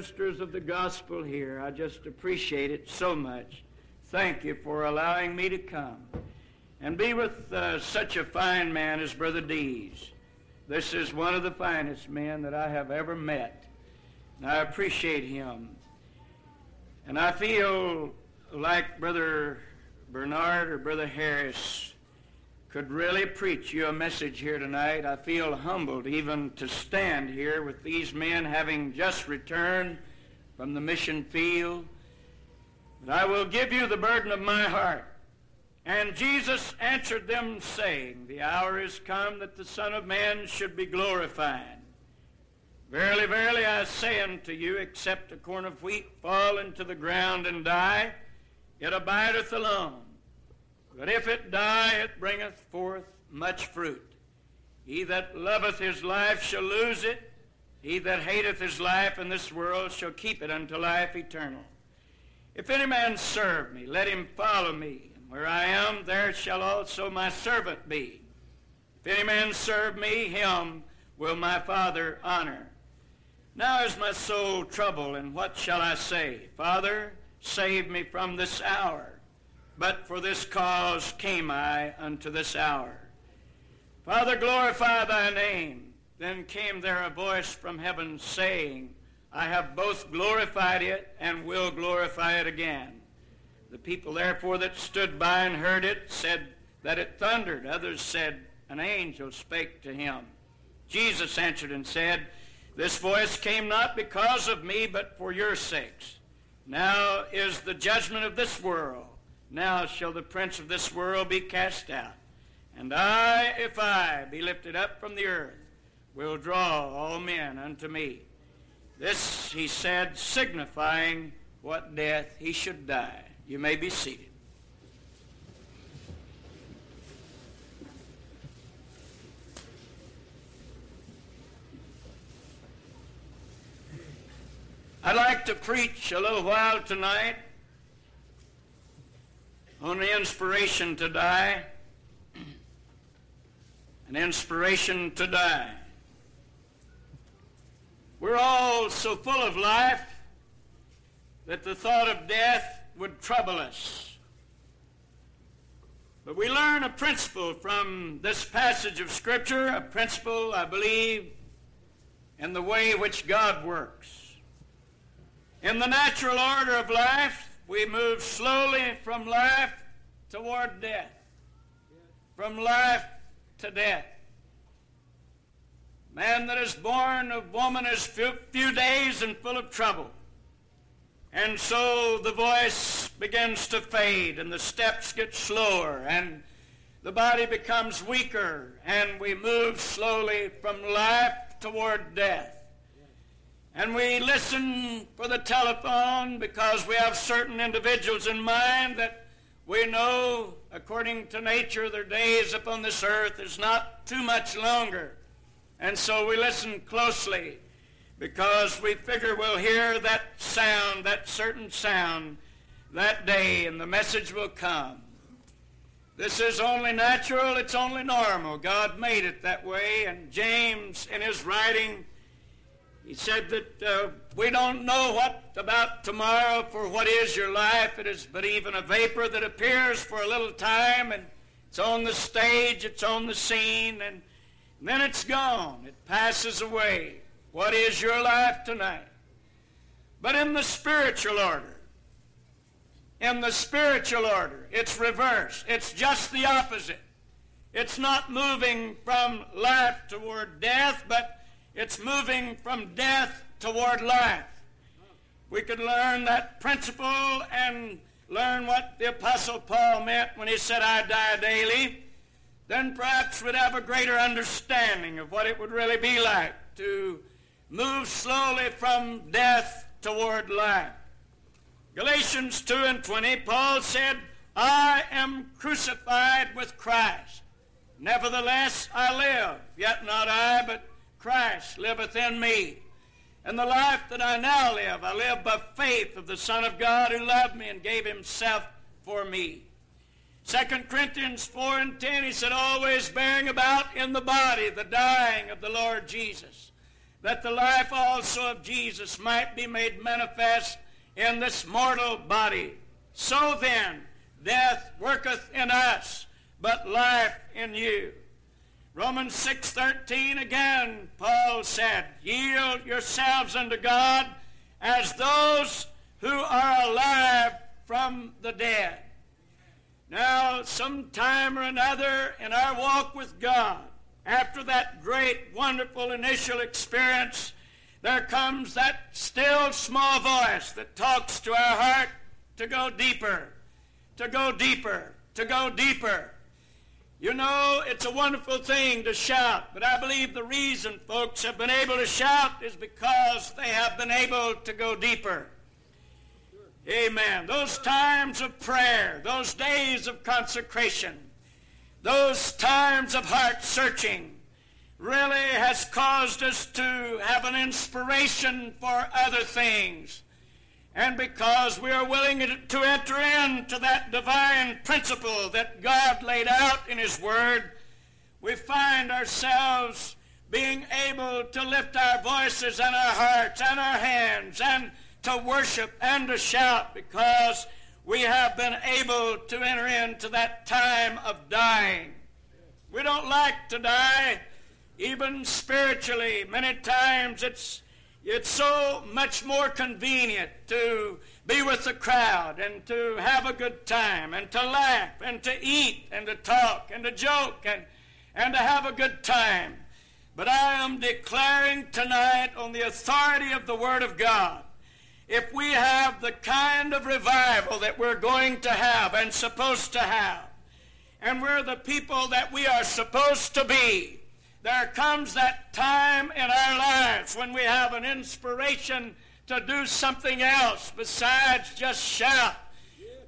ministers of the gospel here. I just appreciate it so much. Thank you for allowing me to come and be with uh, such a fine man as Brother Dees. This is one of the finest men that I have ever met. And I appreciate him. And I feel like Brother Bernard or Brother Harris could really preach you a message here tonight. I feel humbled even to stand here with these men having just returned from the mission field. But I will give you the burden of my heart. And Jesus answered them, saying, The hour is come that the Son of Man should be glorified. Verily, verily, I say unto you, except a corn of wheat fall into the ground and die, it abideth alone. But if it die, it bringeth forth much fruit. He that loveth his life shall lose it. He that hateth his life in this world shall keep it unto life eternal. If any man serve me, let him follow me. And where I am, there shall also my servant be. If any man serve me, him will my Father honor. Now is my soul troubled, and what shall I say? Father, save me from this hour. But for this cause came I unto this hour. Father, glorify thy name. Then came there a voice from heaven saying, I have both glorified it and will glorify it again. The people therefore that stood by and heard it said that it thundered. Others said, An angel spake to him. Jesus answered and said, This voice came not because of me, but for your sakes. Now is the judgment of this world. Now shall the prince of this world be cast out. And I, if I be lifted up from the earth, will draw all men unto me. This he said, signifying what death he should die. You may be seated. I'd like to preach a little while tonight on the inspiration to die. An inspiration to die. We're all so full of life that the thought of death would trouble us. But we learn a principle from this passage of Scripture, a principle, I believe, in the way which God works. In the natural order of life, we move slowly from life toward death, from life to death. Man that is born of woman is few, few days and full of trouble. And so the voice begins to fade and the steps get slower and the body becomes weaker and we move slowly from life toward death. And we listen for the telephone because we have certain individuals in mind that we know, according to nature, their days upon this earth is not too much longer. And so we listen closely because we figure we'll hear that sound, that certain sound, that day, and the message will come. This is only natural, it's only normal. God made it that way, and James, in his writing, he said that uh, we don't know what about tomorrow, for what is your life? It is but even a vapor that appears for a little time, and it's on the stage, it's on the scene, and then it's gone. It passes away. What is your life tonight? But in the spiritual order, in the spiritual order, it's reversed. It's just the opposite. It's not moving from life toward death, but it's moving from death toward life. We could learn that principle and learn what the Apostle Paul meant when he said, I die daily. Then perhaps we'd have a greater understanding of what it would really be like to move slowly from death toward life. Galatians 2 and 20, Paul said, I am crucified with Christ. Nevertheless, I live, yet not I, but Christ liveth in me. And the life that I now live, I live by faith of the Son of God who loved me and gave himself for me. 2 Corinthians 4 and 10, he said, always bearing about in the body the dying of the Lord Jesus. that the life also of Jesus might be made manifest in this mortal body. So then, death worketh in us, but life in you. Romans 6:13 again Paul said, "Yield yourselves unto God as those who are alive from the dead." Now, sometime or another in our walk with God, after that great, wonderful initial experience, there comes that still small voice that talks to our heart to go deeper, to go deeper, to go deeper. You know, it's a wonderful thing to shout, but I believe the reason folks have been able to shout is because they have been able to go deeper. Amen. Those times of prayer, those days of consecration, those times of heart searching really has caused us to have an inspiration for other things. And because we are willing to enter into that divine principle that God laid out in His Word, we find ourselves being able to lift our voices and our hearts and our hands and to worship and to shout because we have been able to enter into that time of dying. We don't like to die, even spiritually. Many times it's, it's so much more convenient to be with the crowd and to have a good time and to laugh and to eat and to talk and to joke and, and to have a good time. But I am declaring tonight on the authority of the Word of God if we have the kind of revival that we're going to have and supposed to have, and we're the people that we are supposed to be, there comes that time in our lives when we have an inspiration to do something else besides just shout.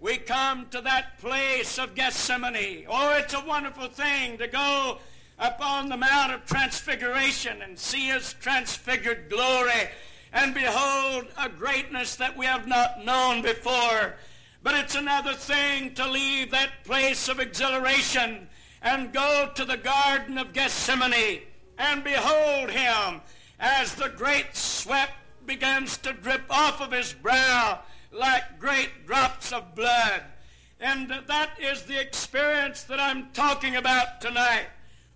We come to that place of Gethsemane. Oh, it's a wonderful thing to go up on the Mount of Transfiguration and see His transfigured glory and behold a greatness that we have not known before. But it's another thing to leave that place of exhilaration and go to the Garden of Gethsemane and behold him as the great sweat begins to drip off of his brow like great drops of blood. And that is the experience that I'm talking about tonight.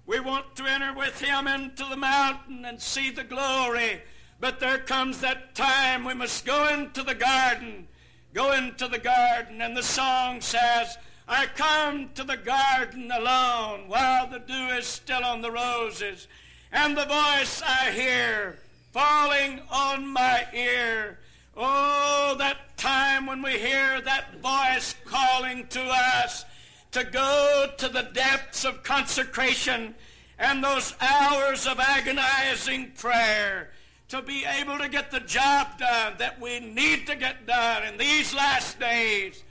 We want to enter with him into the mountain and see the glory but there comes that time we must go into the garden. Go into the garden. And the song says, I come to the garden alone while the dew is still on the roses. And the voice I hear falling on my ear. Oh, that time when we hear that voice calling to us to go to the depths of consecration and those hours of agonizing prayer to be able to get the job done that we need to get done in these last days.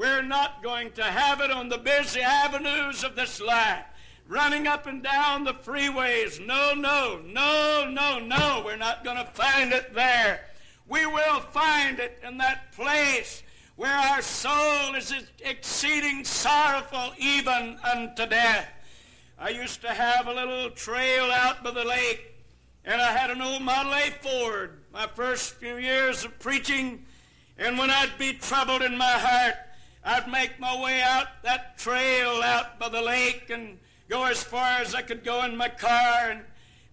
We're not going to have it on the busy avenues of this life, running up and down the freeways. No, no, no, no, no. We're not going to find it there. We will find it in that place where our soul is exceeding sorrowful even unto death. I used to have a little trail out by the lake and I had an old Model A Ford my first few years of preaching. And when I'd be troubled in my heart, I'd make my way out that trail out by the lake and go as far as I could go in my car. And,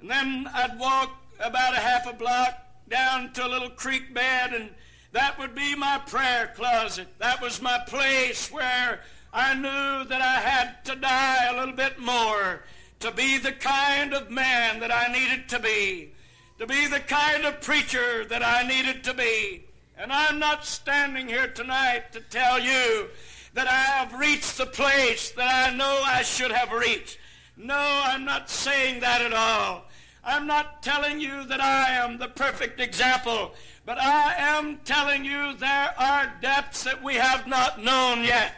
and then I'd walk about a half a block down to a little creek bed, and that would be my prayer closet. That was my place where I knew that I had to die a little bit more to be the kind of man that I needed to be, to be the kind of preacher that I needed to be. And I'm not standing here tonight to tell you that I have reached the place that I know I should have reached. No, I'm not saying that at all. I'm not telling you that I am the perfect example, but I am telling you there are depths that we have not known yet.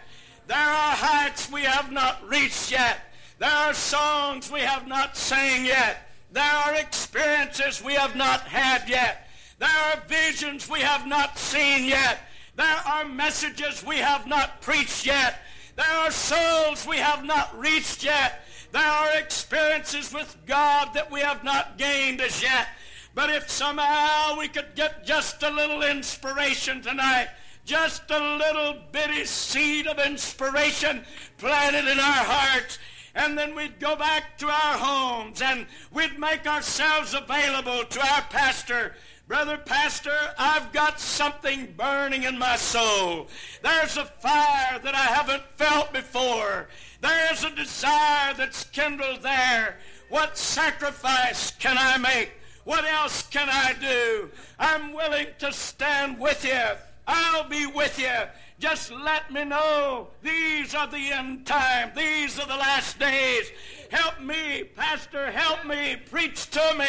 There are heights we have not reached yet. There are songs we have not sang yet. There are experiences we have not had yet. There are visions we have not seen yet. There are messages we have not preached yet. There are souls we have not reached yet. There are experiences with God that we have not gained as yet. But if somehow we could get just a little inspiration tonight, just a little bitty seed of inspiration planted in our hearts, and then we'd go back to our homes and we'd make ourselves available to our pastor. Brother Pastor, I've got something burning in my soul. There's a fire that I haven't felt before. There's a desire that's kindled there. What sacrifice can I make? What else can I do? I'm willing to stand with you. I'll be with you. Just let me know these are the end time. These are the last days. Help me, Pastor, help me, preach to me.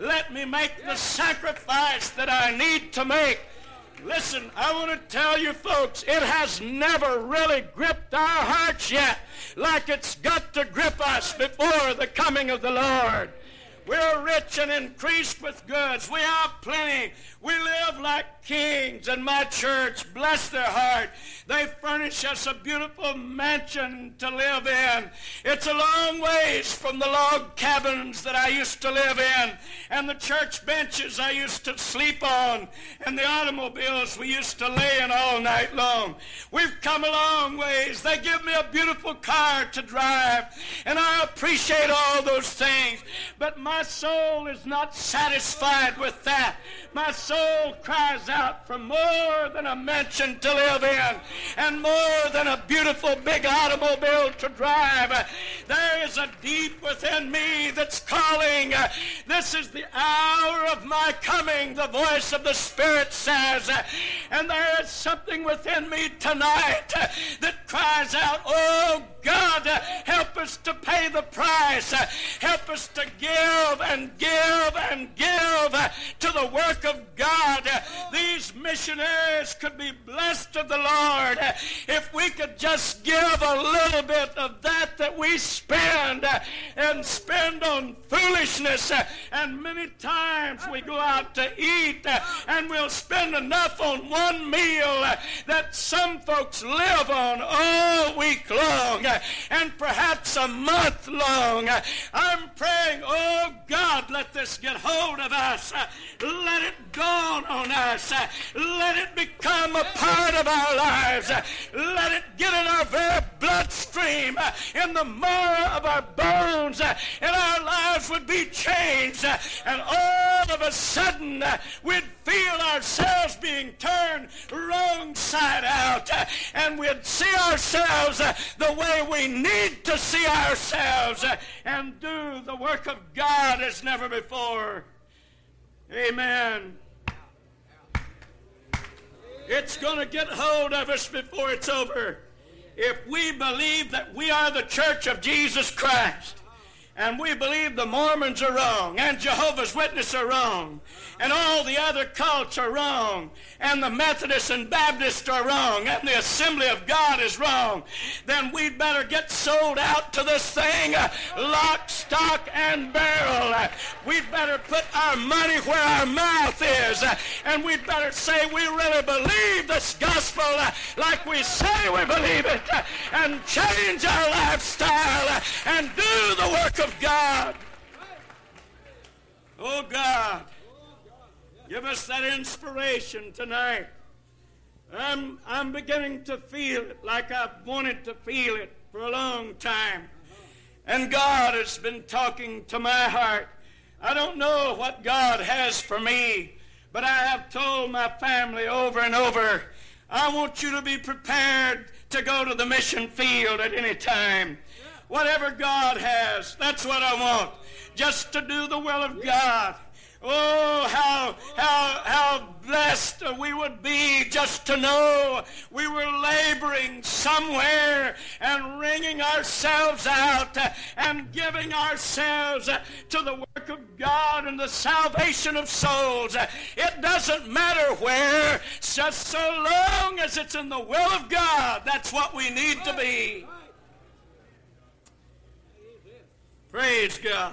Let me make the sacrifice that I need to make. Listen, I want to tell you folks, it has never really gripped our hearts yet like it's got to grip us before the coming of the Lord. We're rich and increased with goods. We have plenty. We live like kings. And my church, bless their heart, they furnish us a beautiful mansion to live in. It's a long ways from the log cabins that I used to live in, and the church benches I used to sleep on, and the automobiles we used to lay in all night long. We've come a long ways. They give me a beautiful car to drive, and I appreciate all those things. But my soul is not satisfied with that. My soul cries out for more than a mansion to live in and more than a beautiful big automobile to drive. There is a deep within me that's calling. This is the hour of my coming, the voice of the Spirit says. And there is something within me tonight that cries out, Oh God, help us to pay the price. Help us to give and give and give to the work of God. These missionaries could be blessed of the Lord if we could just give a little bit of that that we spend and spend on foolishness. And many times we go out to eat and we'll spend enough on one meal that some folks live on all week long and perhaps a month long. I'm praying, oh God, let this get hold of us. Let it dawn on us. Let it become a part of our lives. Let it get in our very bloodstream, in the marrow of our bones, Uh, and our lives would be changed. Uh, and all of a sudden, uh, we'd feel ourselves being turned wrong side out, and we'd see ourselves the way we need to see ourselves and do the work of God as never before. Amen. It's going to get hold of us before it's over. If we believe that we are the church of Jesus Christ, and we believe the Mormons are wrong, and Jehovah's Witnesses are wrong, and all the other cults are wrong, and the Methodists and Baptists are wrong, and the Assembly of God is wrong, then we'd better get sold out to this thing, lock, stock, and barrel. We'd better put our money where our mouth is, and we'd better say we really believe this gospel like we say we believe it, and change our lifestyle and of God. Oh God, give us that inspiration tonight. I'm, I'm beginning to feel it like I've wanted to feel it for a long time. And God has been talking to my heart. I don't know what God has for me, but I have told my family over and over I want you to be prepared to go to the mission field at any time. Whatever God has, that's what I want. Just to do the will of God. Oh, how, how, how blessed we would be just to know we were laboring somewhere and wringing ourselves out and giving ourselves to the work of God and the salvation of souls. It doesn't matter where, just so long as it's in the will of God. That's what we need to be. Praise God.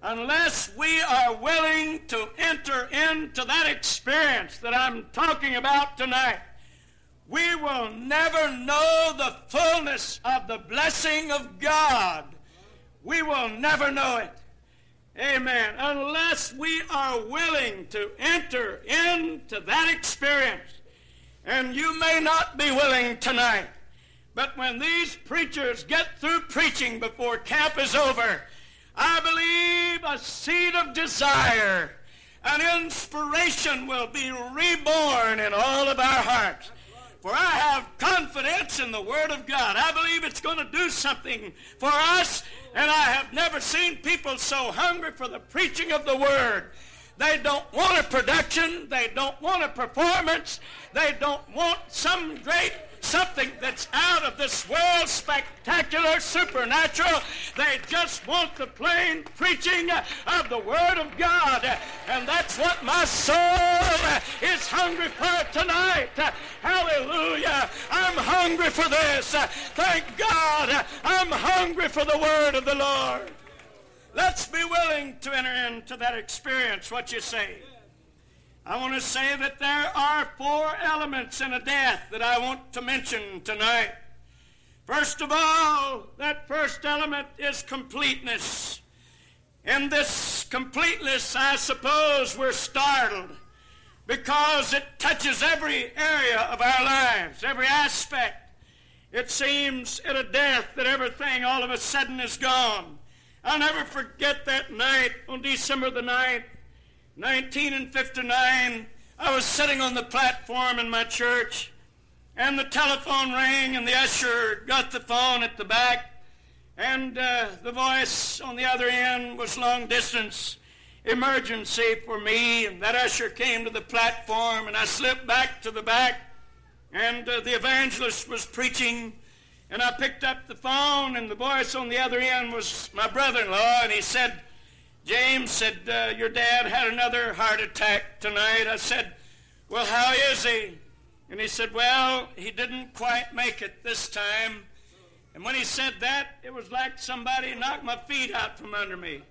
Unless we are willing to enter into that experience that I'm talking about tonight, we will never know the fullness of the blessing of God. We will never know it. Amen. Unless we are willing to enter into that experience. And you may not be willing tonight. But when these preachers get through preaching before camp is over, I believe a seed of desire, an inspiration will be reborn in all of our hearts. For I have confidence in the Word of God. I believe it's going to do something for us, and I have never seen people so hungry for the preaching of the Word. They don't want a production. They don't want a performance. They don't want some great something that's out of this world, spectacular, supernatural. They just want the plain preaching of the Word of God. And that's what my soul is hungry for tonight. Hallelujah. I'm hungry for this. Thank God. I'm hungry for the Word of the Lord. Let's be willing to enter into that experience. What you say? I want to say that there are four elements in a death that I want to mention tonight. First of all, that first element is completeness. In this completeness, I suppose we're startled because it touches every area of our lives, every aspect. It seems at a death that everything all of a sudden is gone. I'll never forget that night on December the 9th, 19 and 59, I was sitting on the platform in my church, and the telephone rang, and the usher got the phone at the back, and uh, the voice on the other end was long distance emergency for me. And that usher came to the platform, and I slipped back to the back, and uh, the evangelist was preaching. And I picked up the phone, and the voice on the other end was my brother in law, and he said, James said, uh, Your dad had another heart attack tonight. I said, Well, how is he? And he said, Well, he didn't quite make it this time. And when he said that, it was like somebody knocked my feet out from under me.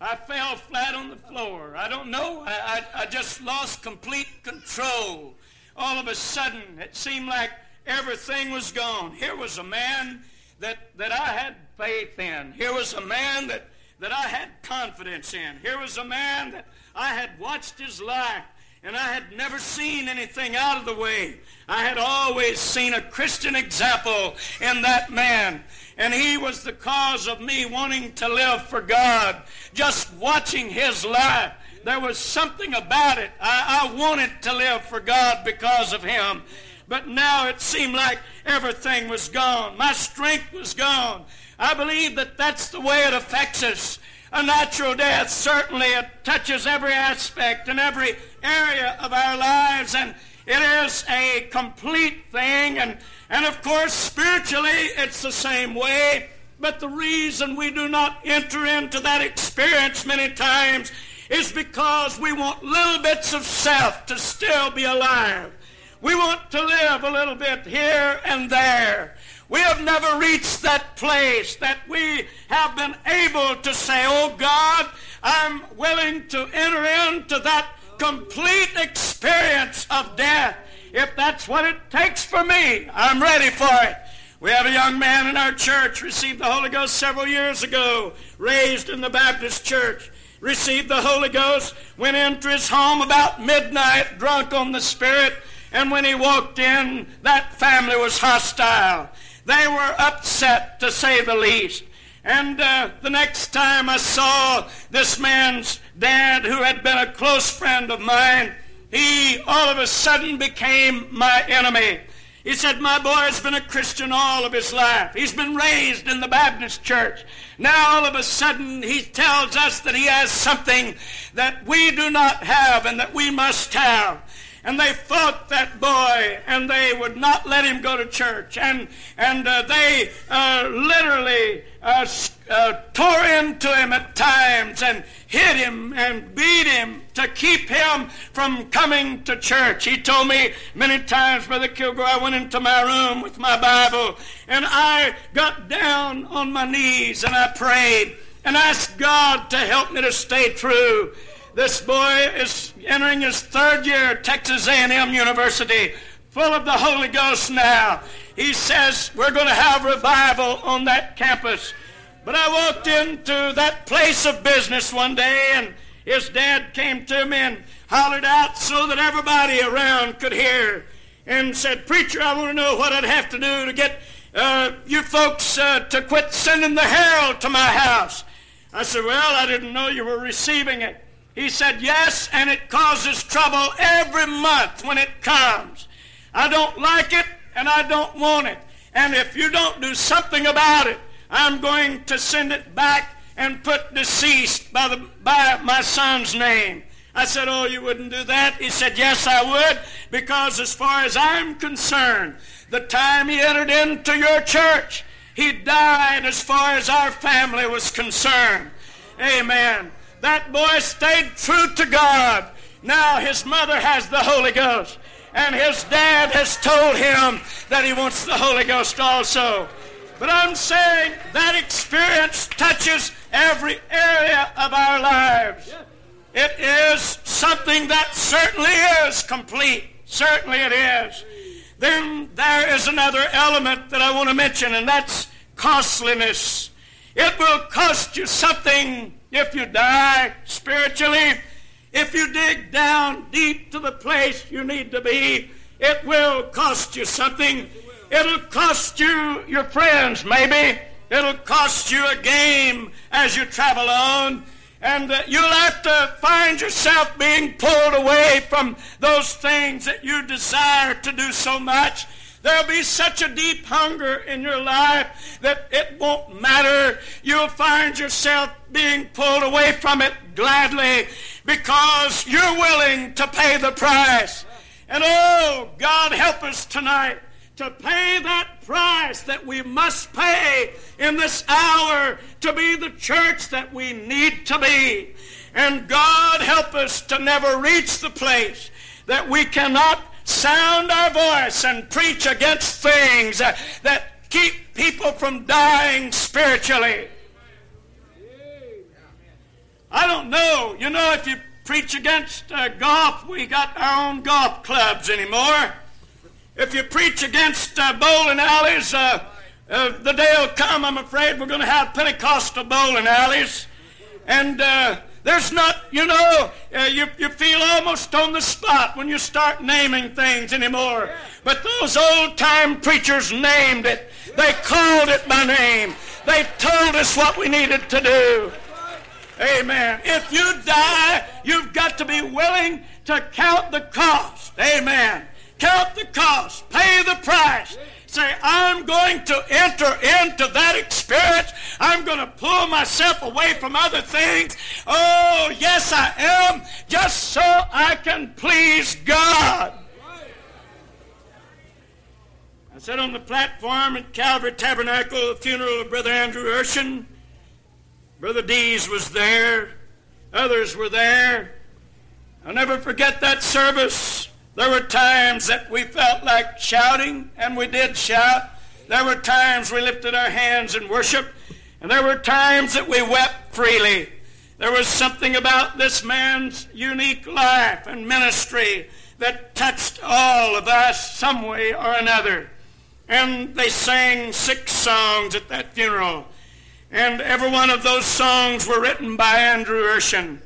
I fell flat on the floor. I don't know. I, I, I just lost complete control. All of a sudden, it seemed like everything was gone. Here was a man that, that I had faith in. Here was a man that that I had confidence in. Here was a man that I had watched his life and I had never seen anything out of the way. I had always seen a Christian example in that man. And he was the cause of me wanting to live for God. Just watching his life, there was something about it. I, I wanted to live for God because of him. But now it seemed like everything was gone. My strength was gone. I believe that that's the way it affects us. A natural death, certainly, it touches every aspect and every area of our lives, and it is a complete thing. And, and of course, spiritually, it's the same way. But the reason we do not enter into that experience many times is because we want little bits of self to still be alive. We want to live a little bit here and there. We have never reached that place that we have been able to say, Oh God, I'm willing to enter into that complete experience of death. If that's what it takes for me, I'm ready for it. We have a young man in our church, received the Holy Ghost several years ago, raised in the Baptist church, received the Holy Ghost, went into his home about midnight, drunk on the Spirit, and when he walked in, that family was hostile. They were upset, to say the least. And uh, the next time I saw this man's dad, who had been a close friend of mine, he all of a sudden became my enemy. He said, My boy has been a Christian all of his life. He's been raised in the Baptist church. Now, all of a sudden, he tells us that he has something that we do not have and that we must have and they fought that boy and they would not let him go to church and and uh, they uh, literally uh, uh, tore into him at times and hit him and beat him to keep him from coming to church. He told me many times, Brother Kilgore, I went into my room with my Bible and I got down on my knees and I prayed and asked God to help me to stay true. This boy is entering his third year at Texas A&M University, full of the Holy Ghost now. He says we're going to have revival on that campus. But I walked into that place of business one day, and his dad came to me and hollered out so that everybody around could hear and said, Preacher, I want to know what I'd have to do to get uh, you folks uh, to quit sending the Herald to my house. I said, Well, I didn't know you were receiving it. He said, Yes, and it causes trouble every month when it comes. I don't like it, and I don't want it. And if you don't do something about it, I'm going to send it back and put deceased by, the, by my son's name. I said, Oh, you wouldn't do that? He said, Yes, I would, because as far as I'm concerned, the time he entered into your church, he died as far as our family was concerned. Amen. That boy stayed true to God. Now his mother has the Holy Ghost, and his dad has told him that he wants the Holy Ghost also. But I'm saying that experience touches every area of our lives. It is something that certainly is complete. Certainly it is. Then there is another element that I want to mention, and that's costliness. It will cost you something if you die spiritually. If you dig down deep to the place you need to be, it will cost you something. It'll cost you your friends, maybe. It'll cost you a game as you travel on and uh, you'll have to find yourself being pulled away from those things that you desire to do so much. There'll be such a deep hunger in your life that it won't matter. You'll find yourself being pulled away from it gladly because you're willing to pay the price. And oh, God help us tonight to pay that price that we must pay in this hour to be the church that we need to be. And God help us to never reach the place that we cannot sound our voice and preach against things that keep people from dying spiritually. I don't know. You know, if you preach against uh, golf, we got our own golf clubs anymore. If you preach against uh, bowling alleys, uh, uh, the day will come, I'm afraid, we're going to have Pentecostal bowling alleys. And uh, there's not, you know, uh, you, you feel almost on the spot when you start naming things anymore. But those old time preachers named it, they called it by name, they told us what we needed to do. Amen. If you die, you've got to be willing to count the cost. Amen. Count the cost. Pay the price. Say, I'm going to enter into that experience. I'm going to pull myself away from other things. Oh, yes, I am, just so I can please God. I sat on the platform at Calvary Tabernacle, the funeral of Brother Andrew Urshan. Brother Dees was there. Others were there. I'll never forget that service. There were times that we felt like shouting, and we did shout. There were times we lifted our hands in worship, and there were times that we wept freely. There was something about this man's unique life and ministry that touched all of us some way or another. And they sang six songs at that funeral. And every one of those songs were written by Andrew Urshan.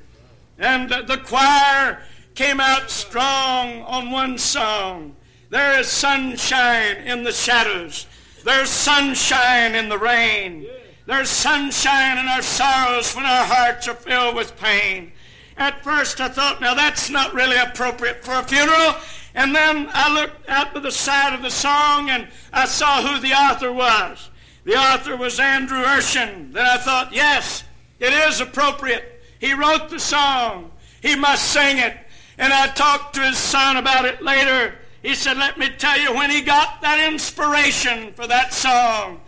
And the choir came out strong on one song. There is sunshine in the shadows. There's sunshine in the rain. There's sunshine in our sorrows when our hearts are filled with pain. At first I thought, now that's not really appropriate for a funeral. And then I looked out to the side of the song and I saw who the author was. The author was Andrew Urshan. Then I thought, yes, it is appropriate. He wrote the song. He must sing it. And I talked to his son about it later. He said, Let me tell you, when he got that inspiration for that song,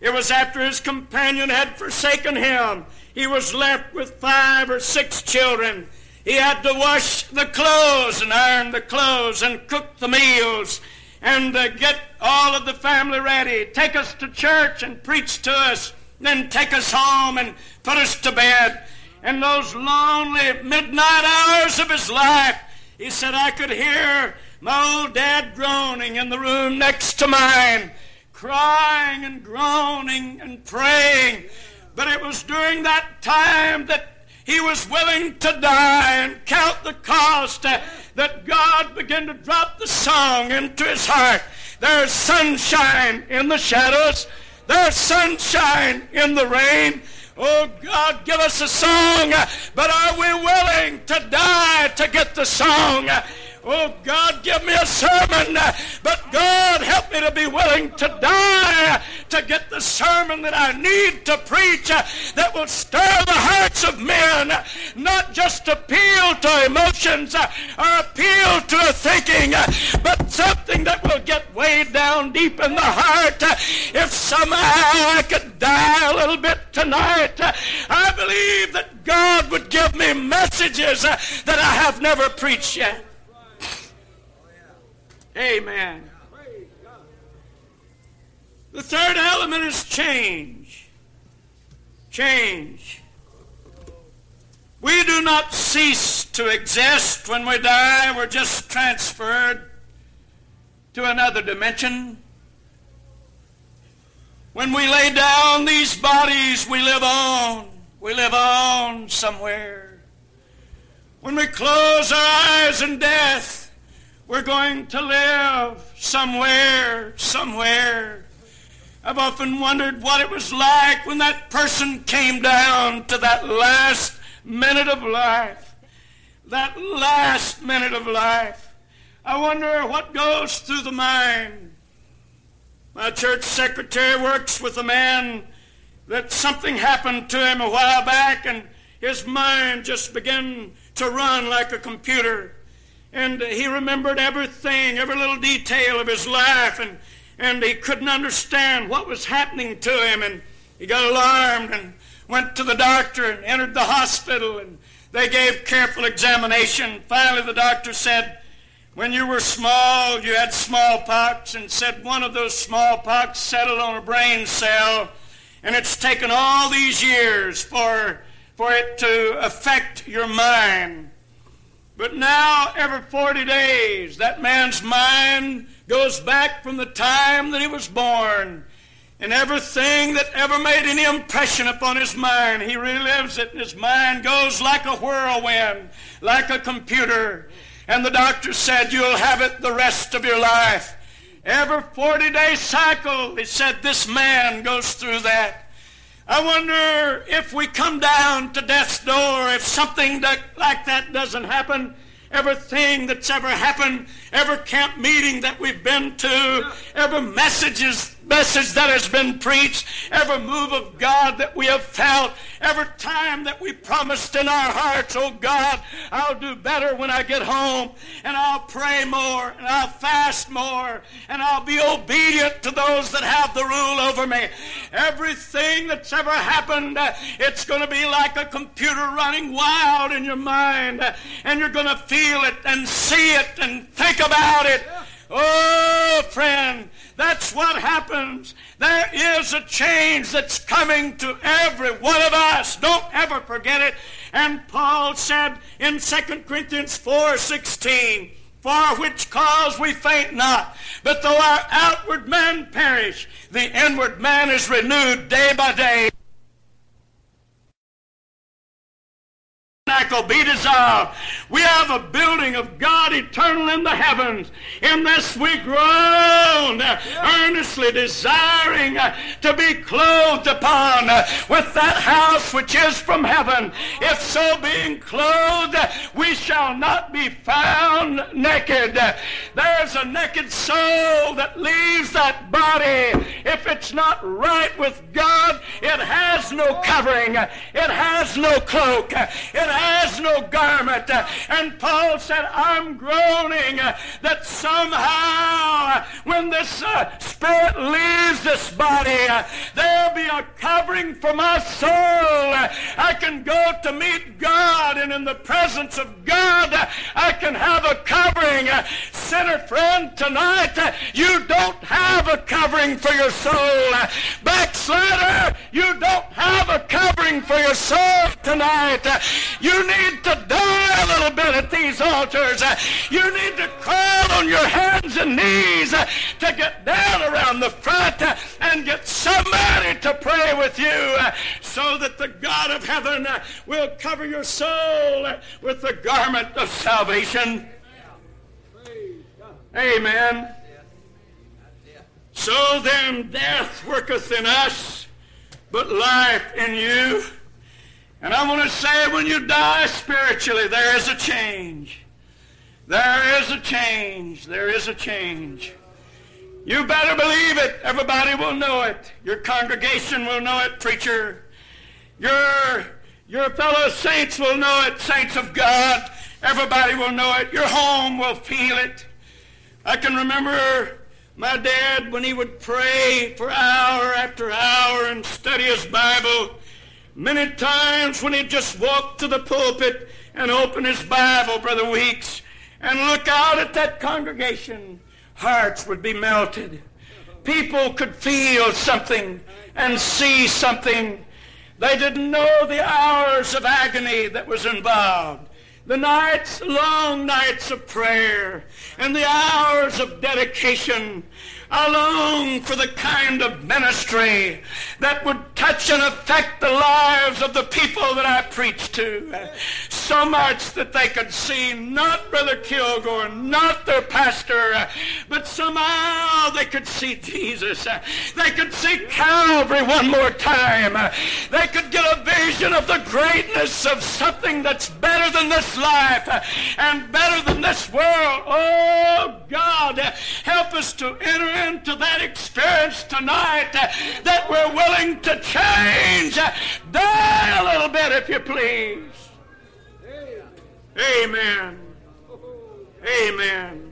it was after his companion had forsaken him. He was left with five or six children. He had to wash the clothes and iron the clothes and cook the meals and uh, get all of the family ready, take us to church and preach to us, then take us home and put us to bed in those lonely midnight hours of his life, he said, I could hear my old dad groaning in the room next to mine, crying and groaning and praying. But it was during that time that he was willing to die and count the cost uh, that God began to drop the song into his heart. There's sunshine in the shadows. There's sunshine in the rain. Oh God, give us a song, but are we willing to die to get the song? Oh, God, give me a sermon, but God, help me to be willing to die to get the sermon that I need to preach that will stir the hearts of men, not just appeal to emotions or appeal to thinking, but something that will get way down deep in the heart. If somehow I could die a little bit tonight, I believe that God would give me messages that I have never preached yet. Amen. The third element is change. Change. We do not cease to exist when we die. We're just transferred to another dimension. When we lay down these bodies, we live on. We live on somewhere. When we close our eyes in death, we're going to live somewhere, somewhere. I've often wondered what it was like when that person came down to that last minute of life. That last minute of life. I wonder what goes through the mind. My church secretary works with a man that something happened to him a while back and his mind just began to run like a computer and he remembered everything, every little detail of his life, and, and he couldn't understand what was happening to him. And he got alarmed and went to the doctor and entered the hospital, and they gave careful examination. Finally, the doctor said, when you were small, you had smallpox, and said one of those smallpox settled on a brain cell, and it's taken all these years for, for it to affect your mind. But now, every 40 days, that man's mind goes back from the time that he was born. And everything that ever made any impression upon his mind, he relives it, and his mind goes like a whirlwind, like a computer. And the doctor said, You'll have it the rest of your life. Every 40 day cycle, he said, This man goes through that. I wonder if we come down to death's door, if something that, like that doesn't happen, everything that's ever happened, every camp meeting that we've been to, every messages message that has been preached, every move of God that we have felt, every time that we promised in our hearts, oh God, I'll do better when I get home, and I'll pray more, and I'll fast more, and I'll be obedient to those that have the rule over me. Everything that's ever happened, it's going to be like a computer running wild in your mind, and you're going to feel it and see it and think about it. Oh, friend, that's what happens. There is a change that's coming to every one of us. Don't ever forget it. And Paul said in 2 Corinthians 4:16, for which cause we faint not. But though our outward man perish, the inward man is renewed day by day. Tabernacle be dissolved. We have a building of God eternal in the heavens. In this we groan, earnestly desiring uh, to be clothed upon uh, with that house which is from heaven. If so being clothed, we shall not be found naked. There's a naked soul that leaves that body. If it's not right with God, it has no covering. It has no cloak. It has no garment. And Paul said, I'm groaning that somehow when this uh, spirit leaves this body, there'll be a covering for my soul. I can go to meet God, and in the presence of God, I can have a covering. Sinner friend, tonight, you don't have a covering for your soul. Backslider, you don't have a covering for your soul tonight. You need to die a little bit at these altars. You need to crawl on your hands and knees to get down around the front and get somebody to pray with you so that the God of heaven will cover your soul with the garment of salvation. Amen. So then death worketh in us, but life in you. And I want to say when you die spiritually, there is a change. There is a change. There is a change. You better believe it. Everybody will know it. Your congregation will know it, preacher. Your, your fellow saints will know it, saints of God. Everybody will know it. Your home will feel it. I can remember my dad when he would pray for hour after hour and study his Bible. Many times when he'd just walk to the pulpit and open his Bible, Brother Weeks, and look out at that congregation, hearts would be melted. People could feel something and see something. They didn't know the hours of agony that was involved the nights, long nights of prayer, and the hours of dedication I long for the kind of ministry that would touch and affect the lives of the people that I preach to. So much that they could see not Brother Kilgore, not their pastor, but somehow they could see Jesus. They could see Calvary one more time. They could get a vision of the greatness of something that's better than this life and better than this world. Oh, God, help us to enter into that experience tonight uh, that we're willing to change. Die a little bit, if you please. Amen. Amen.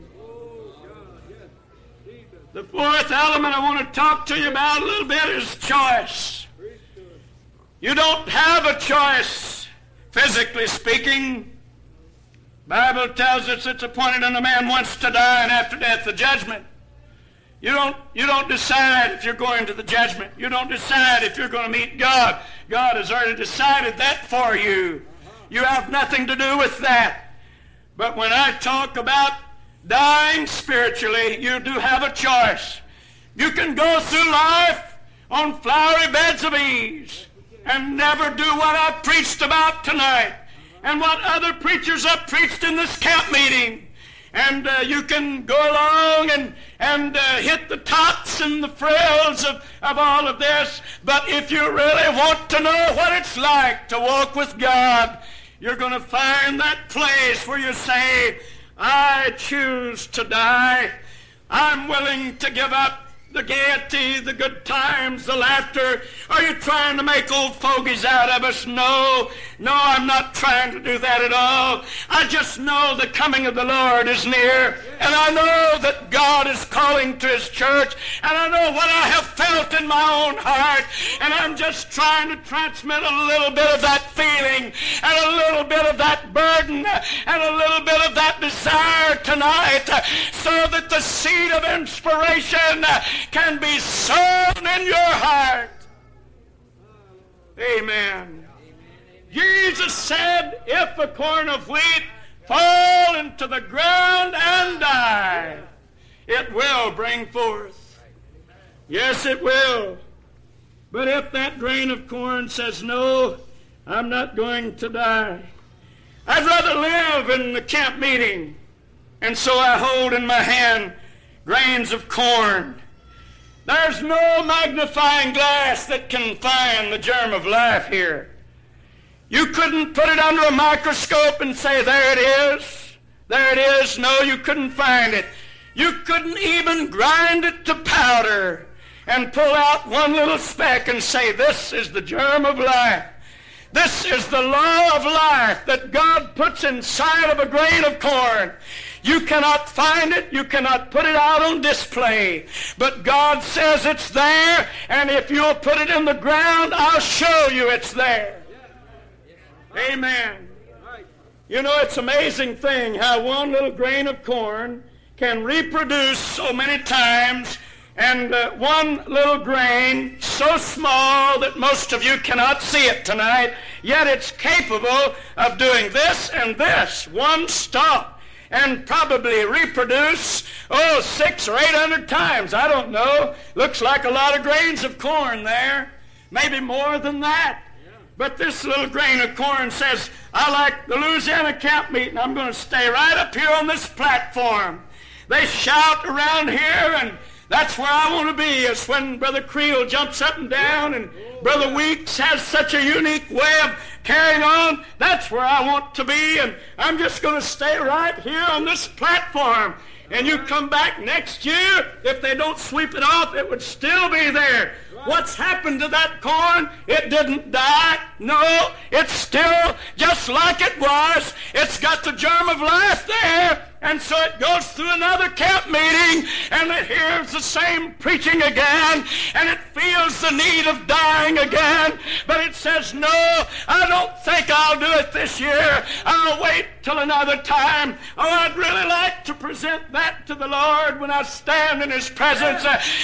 The fourth element I want to talk to you about a little bit is choice. You don't have a choice, physically speaking. Bible tells us it's appointed unto man once to die, and after death the judgment. You don't, you don't decide if you're going to the judgment. You don't decide if you're going to meet God. God has already decided that for you. You have nothing to do with that. But when I talk about dying spiritually, you do have a choice. You can go through life on flowery beds of ease and never do what I preached about tonight and what other preachers have preached in this camp meeting and uh, you can go along and, and uh, hit the tops and the frills of, of all of this. But if you really want to know what it's like to walk with God, you're going to find that place where you say, I choose to die. I'm willing to give up the gaiety, the good times, the laughter? Are you trying to make old fogies out of us? No, no, I'm not trying to do that at all. I just know the coming of the Lord is near, and I know that God is calling to His church, and I know what I have felt in my own heart, and I'm just trying to transmit a little bit of that feeling, and a little bit of that burden, and a little bit of that desire tonight, so that the seed of inspiration can be sown in your heart. Amen. Jesus said, if a corn of wheat fall into the ground and die, it will bring forth. Yes, it will. But if that grain of corn says, no, I'm not going to die, I'd rather live in the camp meeting. And so I hold in my hand grains of corn there's no magnifying glass that can find the germ of life here. You couldn't put it under a microscope and say, there it is. There it is. No, you couldn't find it. You couldn't even grind it to powder and pull out one little speck and say, this is the germ of life. This is the law of life that God puts inside of a grain of corn. You cannot find it. You cannot put it out on display. But God says it's there, and if you'll put it in the ground, I'll show you it's there. Amen. You know, it's amazing thing how one little grain of corn can reproduce so many times and uh, one little grain, so small that most of you cannot see it tonight, yet it's capable of doing this and this, one stalk, and probably reproduce, oh, six or eight hundred times. I don't know. Looks like a lot of grains of corn there, maybe more than that. But this little grain of corn says, I like the Louisiana camp meeting. I'm going to stay right up here on this platform. They shout around here and that's where I want to be, is when Brother Creel jumps up and down and Brother Weeks has such a unique way of carrying on. That's where I want to be, and I'm just going to stay right here on this platform. And you come back next year, if they don't sweep it off, it would still be there. What's happened to that corn? It didn't die. No, it's still just like it was. It's got the germ of life there. And so it goes through another camp meeting and it hears the same preaching again and it feels the need of dying again. But it says, no, I don't think I'll do it this year. I'll wait till another time. Oh, I'd really like to present that to the Lord when I stand in His presence.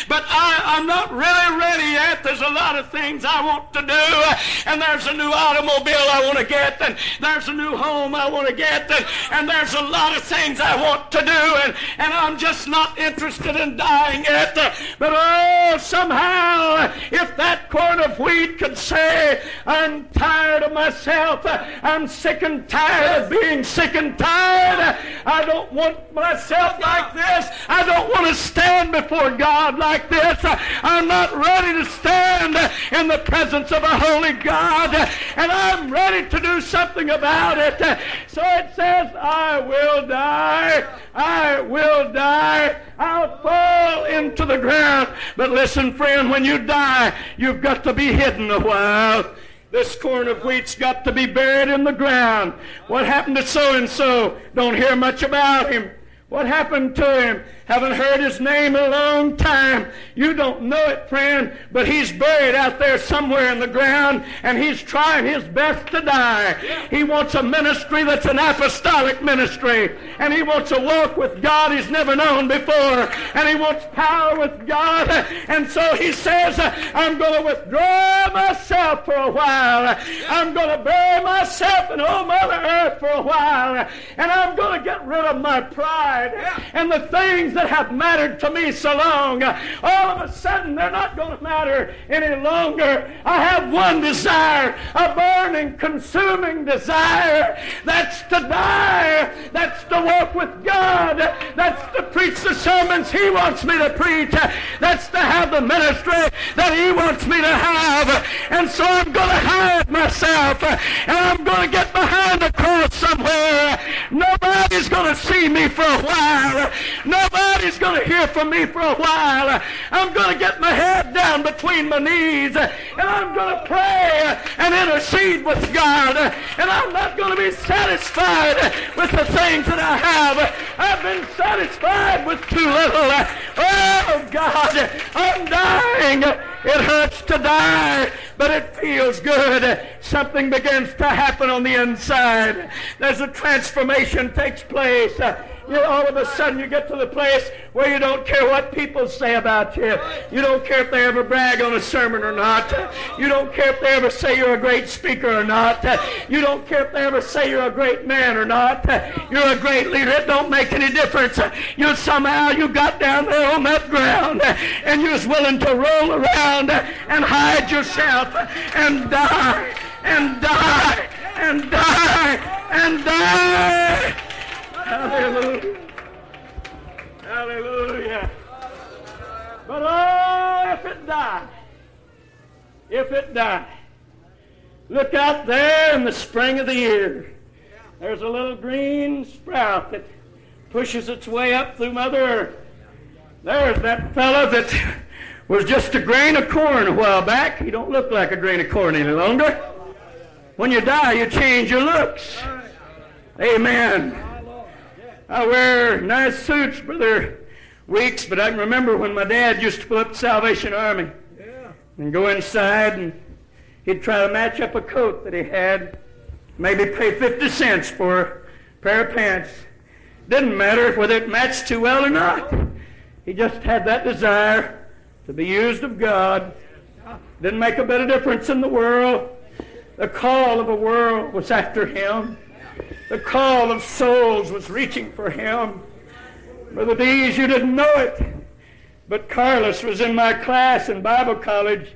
But I, am not really ready yet. There's a lot of things I want to do. and there's a new automobile I want to get. And there's a new home I want to get. And, and there's a lot of things I I want to do, and, and I'm just not interested in dying yet. But oh, somehow, if that corn of wheat could say, I'm tired of myself, I'm sick and tired of being sick and tired, I don't want myself like this, I don't want to stand before God like this, I'm not ready to stand in the presence of a holy God, and I'm ready to do something about it. So it says, I will die die. I will die. I'll fall into the ground. But listen, friend, when you die, you've got to be hidden a while. This corn of wheat's got to be buried in the ground. What happened to so and so? Don't hear much about him. What happened to him? Haven't heard his name in a long time. You don't know it, friend, but he's buried out there somewhere in the ground, and he's trying his best to die. He wants a ministry that's an apostolic ministry, and he wants a walk with God he's never known before, and he wants power with God, and so he says, I'm going to withdraw myself for a while. I'm going to bury myself in old Mother Earth for a while, and I'm going to get rid of my pride and the things that have mattered to me so long, all of a sudden they're not going to matter any longer. I have one desire, a burning, consuming desire. That's to die. That's to walk with God. That's to preach the sermons He wants me to preach. That's to have the ministry that He wants me to have. And so I'm going to hide myself and I'm going to get behind the cross somewhere. Nobody's going to see me for a while. Nobody Nobody's going to hear from me for a while. I'm going to get my head down between my knees and I'm going to pray and intercede with God. And I'm not going to be satisfied with the things that I have. I've been satisfied with too little. Oh, God, I'm dying. It hurts to die, but it feels good. Something begins to happen on the inside. There's a transformation takes place you all of a sudden you get to the place where you don't care what people say about you. You don't care if they ever brag on a sermon or not. You don't care if they ever say you're a great speaker or not. You don't care if they ever say you're a great man or not. You're a great leader. It don't make any difference. You somehow you got down there on that ground and you was willing to roll around and hide yourself and die and die and die and die. Hallelujah. Hallelujah. But oh, if it die, if it die, look out there in the spring of the year. There's a little green sprout that pushes its way up through Mother Earth. There's that fellow that was just a grain of corn a while back. He don't look like a grain of corn any longer. When you die, you change your looks. Amen. I wear nice suits, Brother Weeks, but I can remember when my dad used to pull up the Salvation Army yeah. and go inside and he'd try to match up a coat that he had, maybe pay 50 cents for a pair of pants. Didn't matter whether it matched too well or not. He just had that desire to be used of God. Didn't make a bit of difference in the world. The call of a world was after him. The call of souls was reaching for him. Brother Dees, you didn't know it. But Carlos was in my class in Bible college,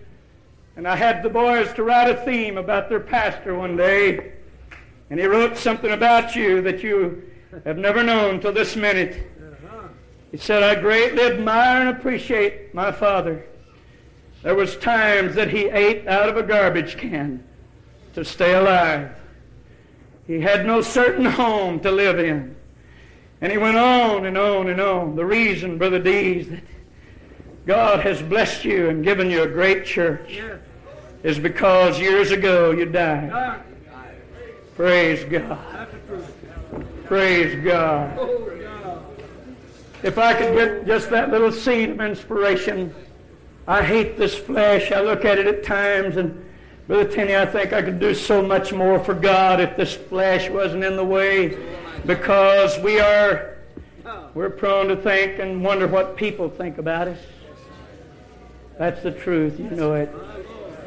and I had the boys to write a theme about their pastor one day. And he wrote something about you that you have never known till this minute. He said, I greatly admire and appreciate my father. There was times that he ate out of a garbage can to stay alive. He had no certain home to live in. And he went on and on and on. The reason, Brother Dees, that God has blessed you and given you a great church is because years ago you died. Praise God. Praise God. If I could get just that little seed of inspiration, I hate this flesh. I look at it at times and Brother Tenney, I think I could do so much more for God if this flesh wasn't in the way because we are we're prone to think and wonder what people think about us. That's the truth, you know it.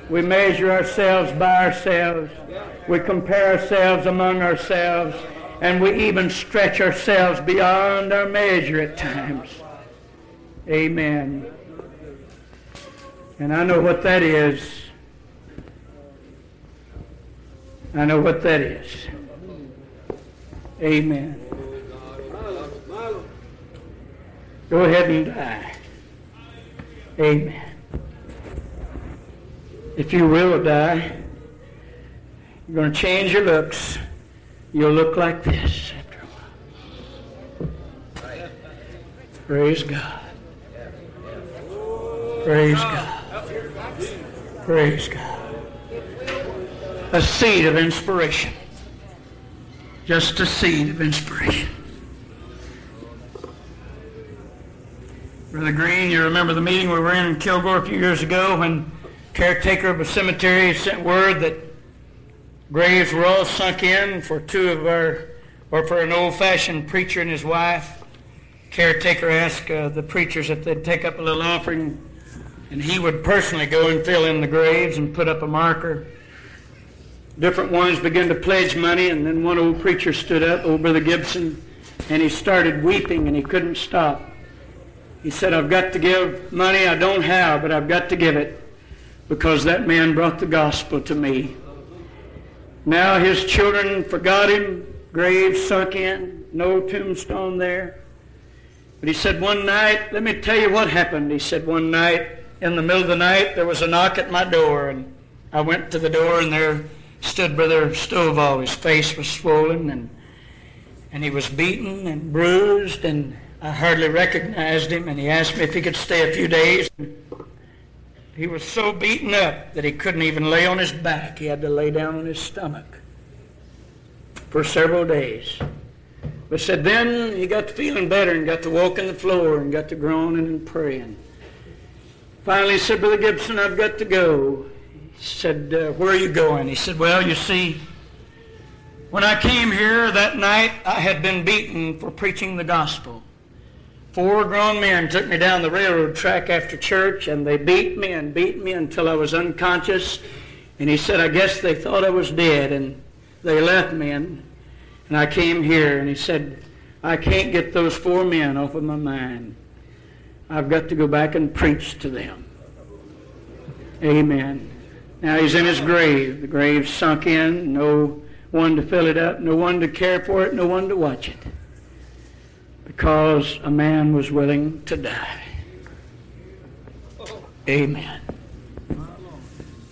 We measure ourselves by ourselves. We compare ourselves among ourselves. And we even stretch ourselves beyond our measure at times. Amen. And I know what that is. I know what that is. Amen. Go ahead and die. Amen. If you will die, you're going to change your looks. You'll look like this after a while. Praise God. Praise God. Praise God. A seed of inspiration. Just a seed of inspiration. Brother Green, you remember the meeting we were in in Kilgore a few years ago when caretaker of a cemetery sent word that graves were all sunk in for two of our, or for an old-fashioned preacher and his wife. Caretaker asked uh, the preachers if they'd take up a little offering, and he would personally go and fill in the graves and put up a marker. Different ones began to pledge money, and then one old preacher stood up, old Brother Gibson, and he started weeping, and he couldn't stop. He said, I've got to give money I don't have, but I've got to give it because that man brought the gospel to me. Now his children forgot him, grave sunk in, no tombstone there. But he said one night, let me tell you what happened. He said one night, in the middle of the night, there was a knock at my door, and I went to the door, and there stood Brother Stovall. His face was swollen, and and he was beaten and bruised, and I hardly recognized him. And he asked me if he could stay a few days. He was so beaten up that he couldn't even lay on his back. He had to lay down on his stomach for several days. But said then he got to feeling better and got to walking the floor and got to groaning and praying. Finally said, Brother Gibson, I've got to go. He said, uh, where are you going? He said, well, you see, when I came here that night, I had been beaten for preaching the gospel. Four grown men took me down the railroad track after church, and they beat me and beat me until I was unconscious. And he said, I guess they thought I was dead, and they left me. And, and I came here, and he said, I can't get those four men off of my mind. I've got to go back and preach to them. Amen. Now he's in his grave. The grave's sunk in, no one to fill it up, no one to care for it, no one to watch it because a man was willing to die. Amen.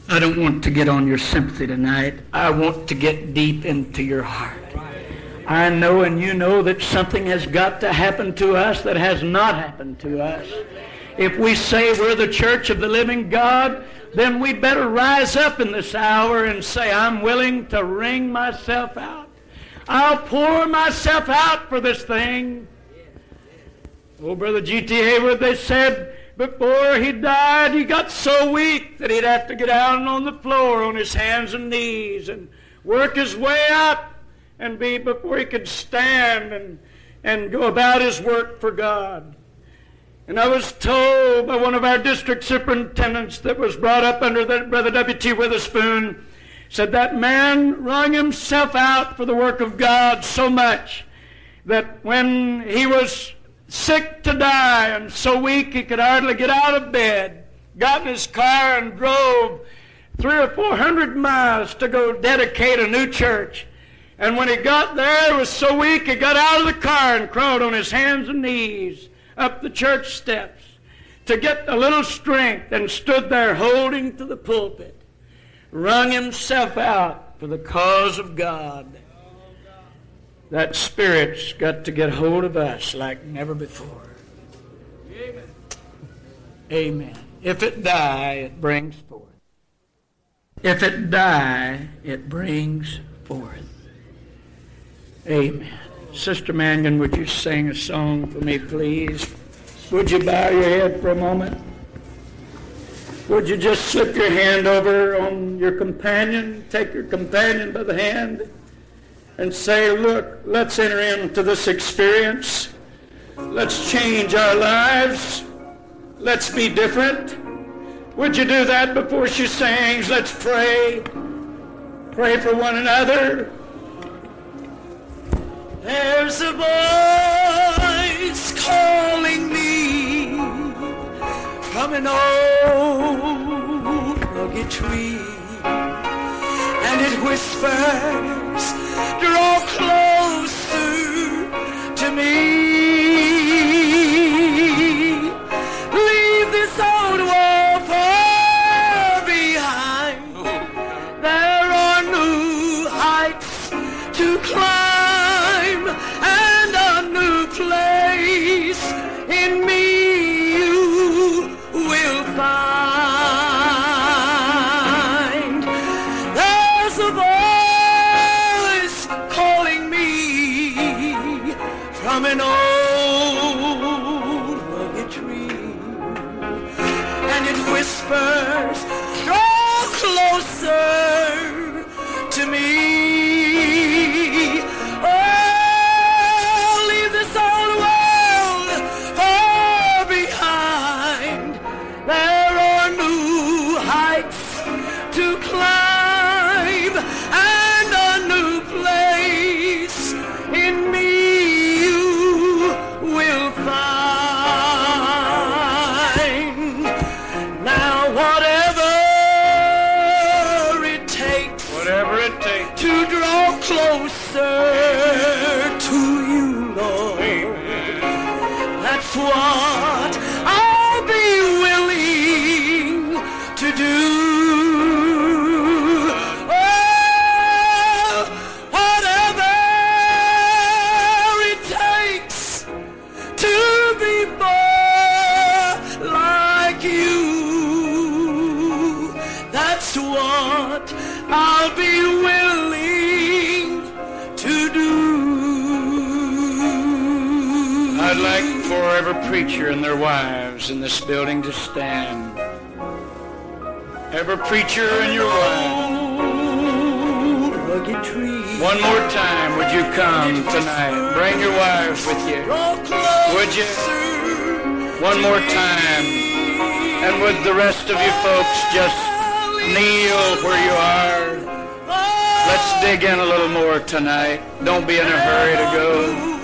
I don't want to get on your sympathy tonight. I want to get deep into your heart. I know and you know that something has got to happen to us that has not happened to us. If we say we're the church of the living God, then we better rise up in this hour and say, I'm willing to wring myself out. I'll pour myself out for this thing. Oh, Brother G.T. Haywood, they said before he died, he got so weak that he'd have to get down on the floor on his hands and knees and work his way up and be before he could stand and, and go about his work for God. And I was told by one of our district superintendents that was brought up under the, Brother W.T. Witherspoon, said that man wrung himself out for the work of God so much that when he was sick to die and so weak he could hardly get out of bed, got in his car and drove three or four hundred miles to go dedicate a new church. And when he got there, he was so weak he got out of the car and crawled on his hands and knees up the church steps to get a little strength and stood there holding to the pulpit, wrung himself out for the cause of God. That Spirit's got to get hold of us like never before. Amen. Amen. If it die, it brings forth. If it die, it brings forth. Amen. Sister Mangan, would you sing a song for me, please? Would you bow your head for a moment? Would you just slip your hand over on your companion, take your companion by the hand, and say, Look, let's enter into this experience. Let's change our lives. Let's be different. Would you do that before she sings? Let's pray. Pray for one another. There's a voice calling me from an old rugged tree, and it whispers, draw closer to me. In me you will find. There's a voice calling me from an old rugged tree, and it whispers, draw closer their wives in this building to stand. Every preacher and your wife. One more time, would you come tonight? Bring your wives with you. Would you? One more time. And would the rest of you folks just kneel where you are? Let's dig in a little more tonight. Don't be in a hurry to go.